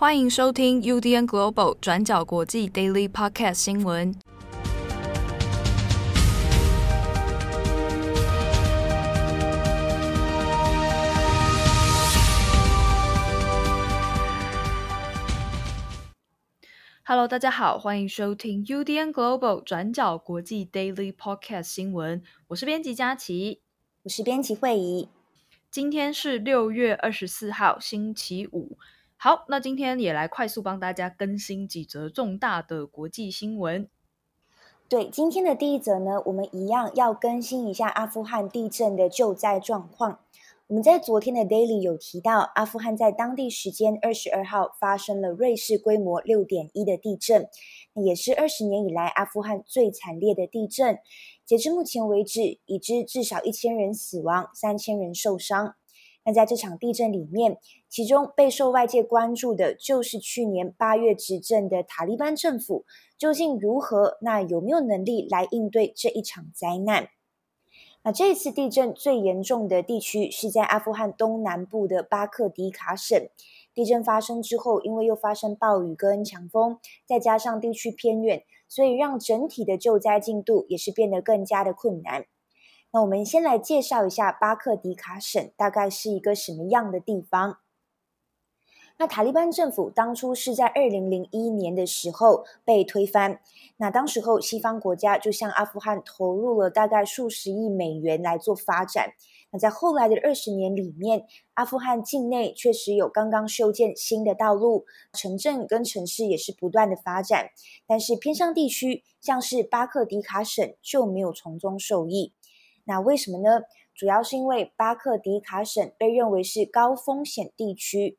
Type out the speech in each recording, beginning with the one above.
欢迎收听 UDN Global 转角国际 Daily Podcast 新闻。Hello，大家好，欢迎收听 UDN Global 转角国际 Daily Podcast 新闻。我是编辑佳琪，我是编辑慧仪。今天是六月二十四号，星期五。好，那今天也来快速帮大家更新几则重大的国际新闻。对，今天的第一则呢，我们一样要更新一下阿富汗地震的救灾状况。我们在昨天的 Daily 有提到，阿富汗在当地时间二十二号发生了瑞士规模六点一的地震，也是二十年以来阿富汗最惨烈的地震。截至目前为止，已知至少一千人死亡，三千人受伤。那在这场地震里面，其中备受外界关注的就是去年八月执政的塔利班政府究竟如何？那有没有能力来应对这一场灾难？那这次地震最严重的地区是在阿富汗东南部的巴克迪卡省。地震发生之后，因为又发生暴雨跟强风，再加上地区偏远，所以让整体的救灾进度也是变得更加的困难。那我们先来介绍一下巴克迪卡省大概是一个什么样的地方。那塔利班政府当初是在二零零一年的时候被推翻。那当时候西方国家就向阿富汗投入了大概数十亿美元来做发展。那在后来的二十年里面，阿富汗境内确实有刚刚修建新的道路，城镇跟城市也是不断的发展。但是偏乡地区像是巴克迪卡省就没有从中受益。那为什么呢？主要是因为巴克迪卡省被认为是高风险地区。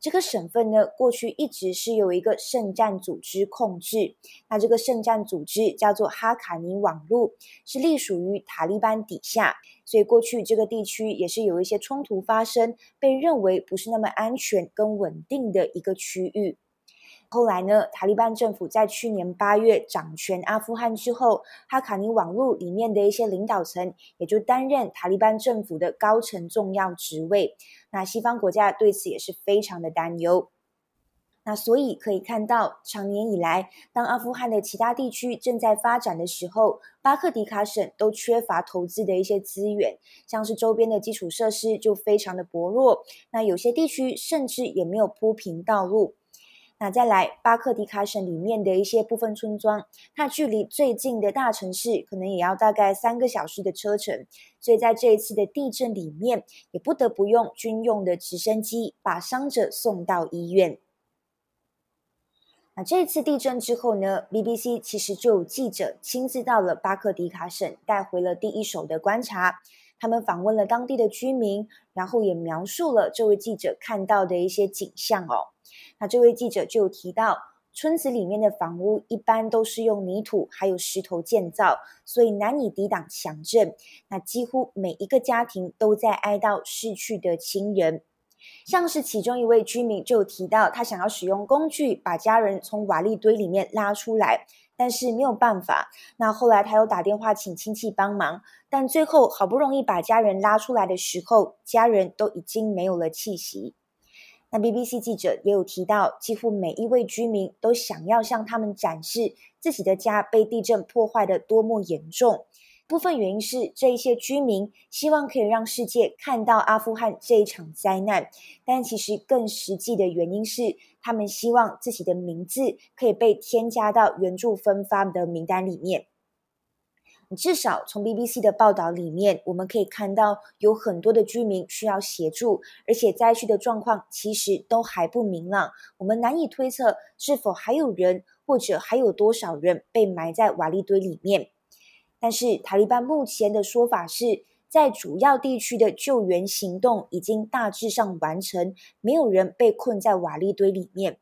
这个省份呢，过去一直是由一个圣战组织控制。那这个圣战组织叫做哈卡尼网络，是隶属于塔利班底下。所以过去这个地区也是有一些冲突发生，被认为不是那么安全跟稳定的一个区域。后来呢，塔利班政府在去年八月掌权阿富汗之后，哈卡尼网络里面的一些领导层也就担任塔利班政府的高层重要职位。那西方国家对此也是非常的担忧。那所以可以看到，长年以来，当阿富汗的其他地区正在发展的时候，巴克迪卡省都缺乏投资的一些资源，像是周边的基础设施就非常的薄弱。那有些地区甚至也没有铺平道路。那再来，巴克迪卡省里面的一些部分村庄，它距离最近的大城市可能也要大概三个小时的车程，所以在这一次的地震里面，也不得不用军用的直升机把伤者送到医院。那这次地震之后呢，BBC 其实就有记者亲自到了巴克迪卡省，带回了第一手的观察。他们访问了当地的居民，然后也描述了这位记者看到的一些景象哦。那这位记者就提到，村子里面的房屋一般都是用泥土还有石头建造，所以难以抵挡强震。那几乎每一个家庭都在哀悼逝去的亲人。像是其中一位居民就提到，他想要使用工具把家人从瓦砾堆里面拉出来，但是没有办法。那后来他又打电话请亲戚帮忙，但最后好不容易把家人拉出来的时候，家人都已经没有了气息。那 BBC 记者也有提到，几乎每一位居民都想要向他们展示自己的家被地震破坏的多么严重。部分原因是这一些居民希望可以让世界看到阿富汗这一场灾难，但其实更实际的原因是，他们希望自己的名字可以被添加到援助分发的名单里面。至少从 BBC 的报道里面，我们可以看到有很多的居民需要协助，而且灾区的状况其实都还不明朗。我们难以推测是否还有人，或者还有多少人被埋在瓦砾堆里面。但是塔利班目前的说法是，在主要地区的救援行动已经大致上完成，没有人被困在瓦砾堆里面。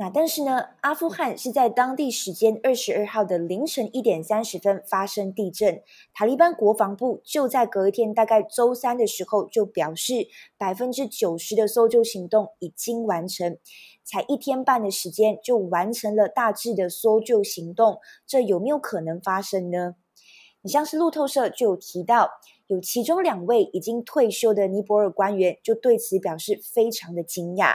那但是呢，阿富汗是在当地时间二十二号的凌晨一点三十分发生地震。塔利班国防部就在隔一天，大概周三的时候就表示，百分之九十的搜救行动已经完成，才一天半的时间就完成了大致的搜救行动，这有没有可能发生呢？你像是路透社就有提到，有其中两位已经退休的尼泊尔官员就对此表示非常的惊讶。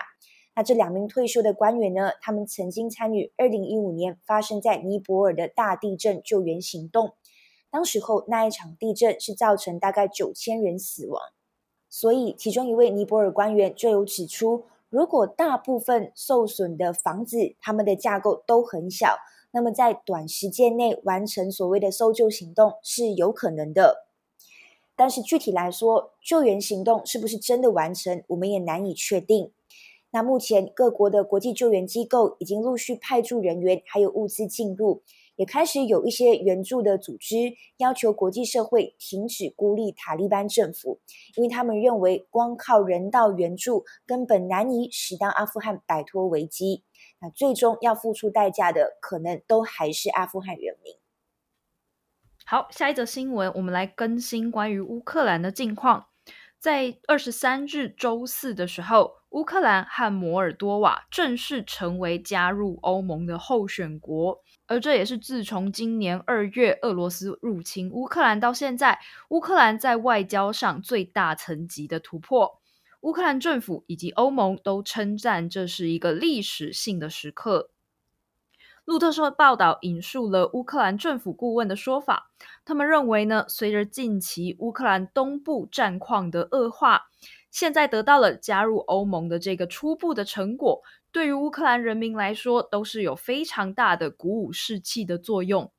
那这两名退休的官员呢，他们曾经参与二零一五年发生在尼泊尔的大地震救援行动。当时候那一场地震是造成大概九千人死亡，所以其中一位尼泊尔官员就有指出，如果大部分受损的房子，他们的架构都很小，那么在短时间内完成所谓的搜救行动是有可能的。但是具体来说，救援行动是不是真的完成，我们也难以确定。那目前各国的国际救援机构已经陆续派驻人员，还有物资进入。也开始有一些援助的组织要求国际社会停止孤立塔利班政府，因为他们认为光靠人道援助根本难以使得阿富汗摆脱危机。那最终要付出代价的，可能都还是阿富汗人民。好，下一则新闻，我们来更新关于乌克兰的近况。在二十三日周四的时候，乌克兰和摩尔多瓦正式成为加入欧盟的候选国。而这也是自从今年二月俄罗斯入侵乌克兰到现在，乌克兰在外交上最大层级的突破。乌克兰政府以及欧盟都称赞这是一个历史性的时刻。路透社报道引述了乌克兰政府顾问的说法，他们认为呢，随着近期乌克兰东部战况的恶化，现在得到了加入欧盟的这个初步的成果。对于乌克兰人民来说，都是有非常大的鼓舞士气的作用。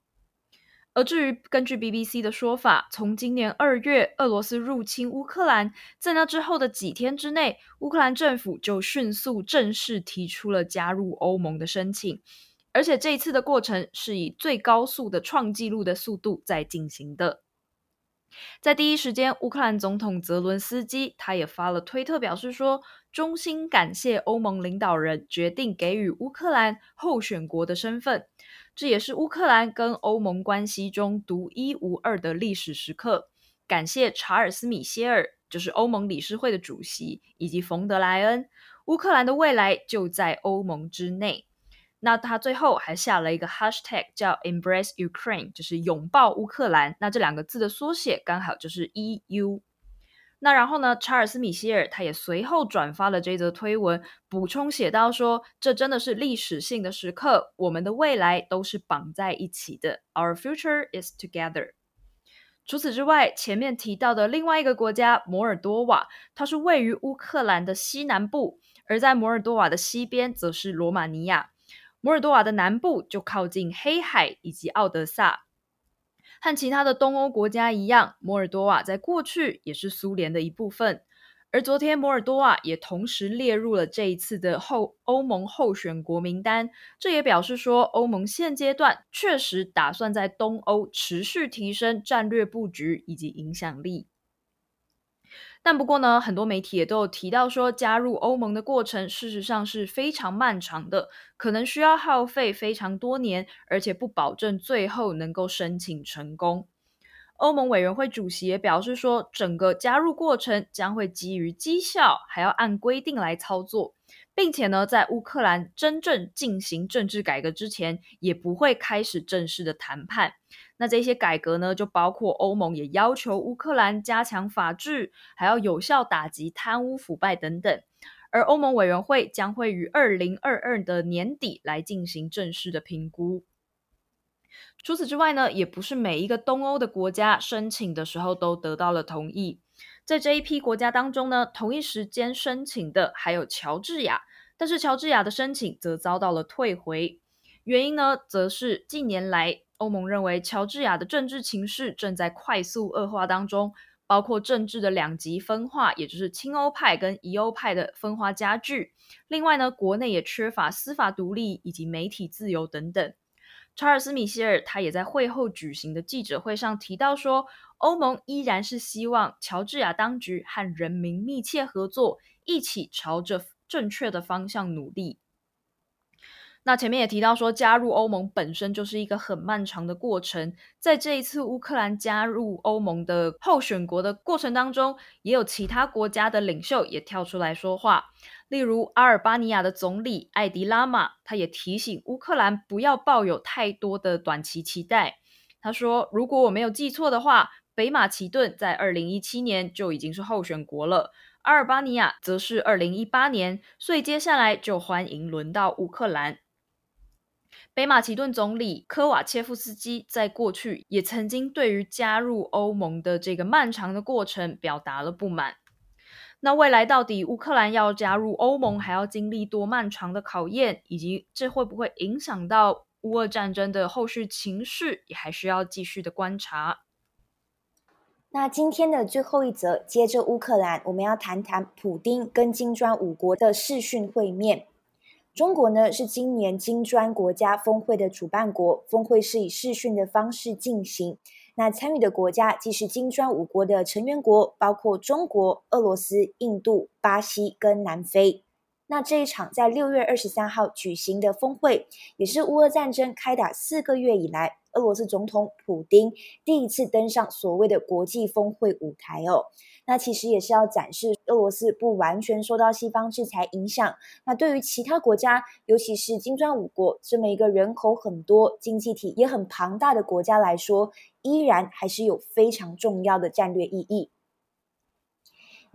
而至于根据 BBC 的说法，从今年二月俄罗斯入侵乌克兰，在那之后的几天之内，乌克兰政府就迅速正式提出了加入欧盟的申请，而且这一次的过程是以最高速的创纪录的速度在进行的。在第一时间，乌克兰总统泽伦斯基他也发了推特，表示说：“衷心感谢欧盟领导人决定给予乌克兰候选国的身份，这也是乌克兰跟欧盟关系中独一无二的历史时刻。感谢查尔斯·米歇尔，就是欧盟理事会的主席，以及冯德莱恩。乌克兰的未来就在欧盟之内。”那他最后还下了一个 hashtag 叫 Embrace Ukraine，就是拥抱乌克兰。那这两个字的缩写刚好就是 EU。那然后呢，查尔斯·米歇尔他也随后转发了这则推文，补充写道说：“这真的是历史性的时刻，我们的未来都是绑在一起的。Our future is together。”除此之外，前面提到的另外一个国家摩尔多瓦，它是位于乌克兰的西南部，而在摩尔多瓦的西边则是罗马尼亚。摩尔多瓦的南部就靠近黑海以及奥德萨，和其他的东欧国家一样，摩尔多瓦在过去也是苏联的一部分。而昨天，摩尔多瓦也同时列入了这一次的后欧盟候选国名单。这也表示说，欧盟现阶段确实打算在东欧持续提升战略布局以及影响力。但不过呢，很多媒体也都有提到说，加入欧盟的过程事实上是非常漫长的，可能需要耗费非常多年，而且不保证最后能够申请成功。欧盟委员会主席也表示说，整个加入过程将会基于绩效，还要按规定来操作，并且呢，在乌克兰真正进行政治改革之前，也不会开始正式的谈判。那这些改革呢，就包括欧盟也要求乌克兰加强法治，还要有效打击贪污腐败等等。而欧盟委员会将会于二零二二的年底来进行正式的评估。除此之外呢，也不是每一个东欧的国家申请的时候都得到了同意。在这一批国家当中呢，同一时间申请的还有乔治亚，但是乔治亚的申请则遭到了退回。原因呢，则是近年来。欧盟认为，乔治亚的政治情势正在快速恶化当中，包括政治的两极分化，也就是亲欧派跟疑欧派的分化加剧。另外呢，国内也缺乏司法独立以及媒体自由等等。查尔斯·米歇尔他也在会后举行的记者会上提到说，欧盟依然是希望乔治亚当局和人民密切合作，一起朝着正确的方向努力。那前面也提到说，加入欧盟本身就是一个很漫长的过程。在这一次乌克兰加入欧盟的候选国的过程当中，也有其他国家的领袖也跳出来说话。例如，阿尔巴尼亚的总理艾迪拉玛，他也提醒乌克兰不要抱有太多的短期期待。他说：“如果我没有记错的话，北马其顿在二零一七年就已经是候选国了。”阿尔巴尼亚则是二零一八年，所以接下来就欢迎轮到乌克兰。北马其顿总理科瓦切夫斯基在过去也曾经对于加入欧盟的这个漫长的过程表达了不满。那未来到底乌克兰要加入欧盟还要经历多漫长的考验，以及这会不会影响到乌俄战争的后续情势，也还需要继续的观察。那今天的最后一则，接着乌克兰，我们要谈谈普丁跟金砖五国的视讯会面。中国呢是今年金砖国家峰会的主办国，峰会是以视讯的方式进行。那参与的国家既是金砖五国的成员国，包括中国、俄罗斯、印度、巴西跟南非。那这一场在六月二十三号举行的峰会，也是乌俄战争开打四个月以来，俄罗斯总统普丁第一次登上所谓的国际峰会舞台哦，那其实也是要展示俄罗斯不完全受到西方制裁影响。那对于其他国家，尤其是金砖五国这么一个人口很多、经济体也很庞大的国家来说，依然还是有非常重要的战略意义。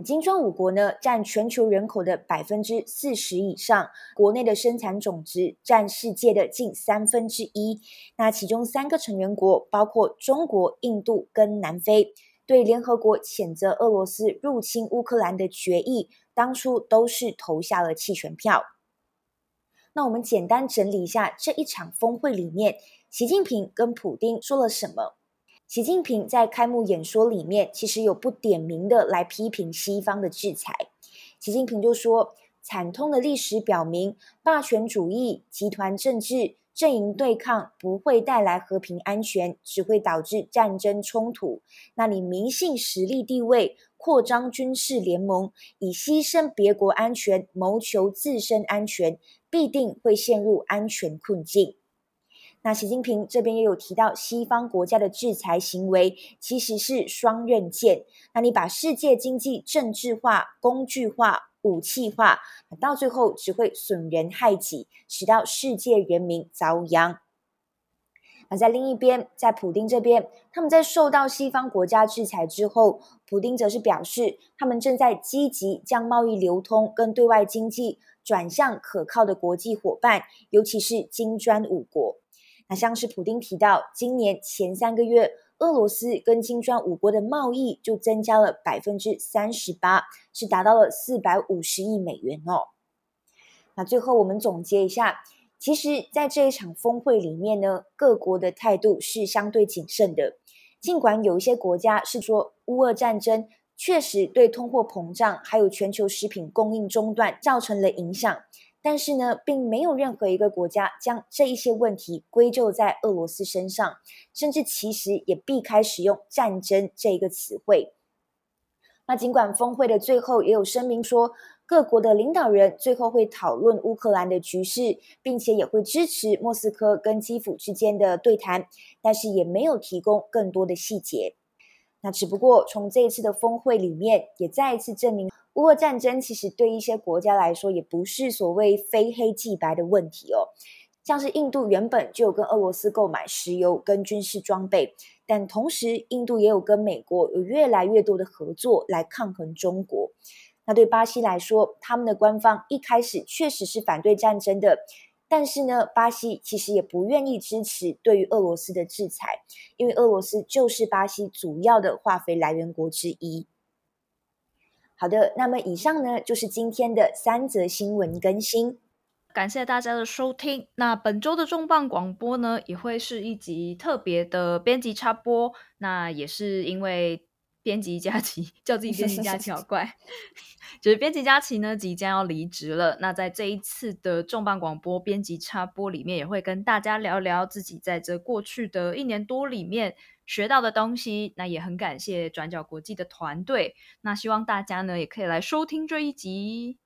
金砖五国呢，占全球人口的百分之四十以上，国内的生产总值占世界的近三分之一。那其中三个成员国，包括中国、印度跟南非，对联合国谴责俄罗斯入侵乌克兰的决议，当初都是投下了弃权票。那我们简单整理一下这一场峰会里面，习近平跟普丁说了什么？习近平在开幕演说里面，其实有不点名的来批评西方的制裁。习近平就说：“惨痛的历史表明，霸权主义、集团政治、阵营对抗不会带来和平安全，只会导致战争冲突。那你迷信实力地位，扩张军事联盟，以牺牲别国安全谋求自身安全，必定会陷入安全困境。”那习近平这边也有提到，西方国家的制裁行为其实是双刃剑。那你把世界经济政治化、工具化、武器化，到最后只会损人害己，使到世界人民遭殃。那在另一边，在普丁这边，他们在受到西方国家制裁之后，普丁则是表示，他们正在积极将贸易流通跟对外经济转向可靠的国际伙伴，尤其是金砖五国。那像是普丁提到，今年前三个月，俄罗斯跟金砖五国的贸易就增加了百分之三十八，是达到了四百五十亿美元哦。那最后我们总结一下，其实在这一场峰会里面呢，各国的态度是相对谨慎的。尽管有一些国家是说乌俄战争确实对通货膨胀还有全球食品供应中断造成了影响。但是呢，并没有任何一个国家将这一些问题归咎在俄罗斯身上，甚至其实也避开使用“战争”这一个词汇。那尽管峰会的最后也有声明说，各国的领导人最后会讨论乌克兰的局势，并且也会支持莫斯科跟基辅之间的对谈，但是也没有提供更多的细节。那只不过从这一次的峰会里面，也再一次证明。乌俄战争其实对一些国家来说也不是所谓非黑即白的问题哦，像是印度原本就有跟俄罗斯购买石油跟军事装备，但同时印度也有跟美国有越来越多的合作来抗衡中国。那对巴西来说，他们的官方一开始确实是反对战争的，但是呢，巴西其实也不愿意支持对于俄罗斯的制裁，因为俄罗斯就是巴西主要的化肥来源国之一。好的，那么以上呢就是今天的三则新闻更新，感谢大家的收听。那本周的重磅广播呢，也会是一集特别的编辑插播。那也是因为编辑佳琪叫自己编辑佳琪好怪，就是编辑佳琪呢即将要离职了。那在这一次的重磅广播编辑插播里面，也会跟大家聊聊自己在这过去的一年多里面。学到的东西，那也很感谢转角国际的团队。那希望大家呢也可以来收听这一集。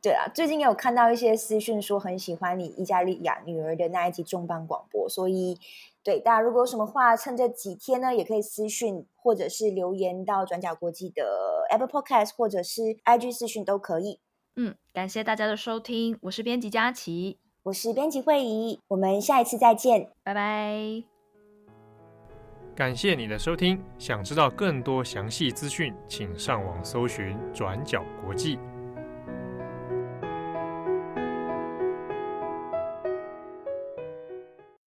对啊，最近也有看到一些私讯说很喜欢你意大利亚女儿的那一集重磅广播，所以对大家如果有什么话，趁这几天呢也可以私讯或者是留言到转角国际的 Apple Podcast 或者是 IG 私讯都可以。嗯，感谢大家的收听，我是编辑佳琪，我是编辑慧仪，我们下一次再见，拜拜。感谢你的收听。想知道更多详细资讯，请上网搜寻“转角国际”。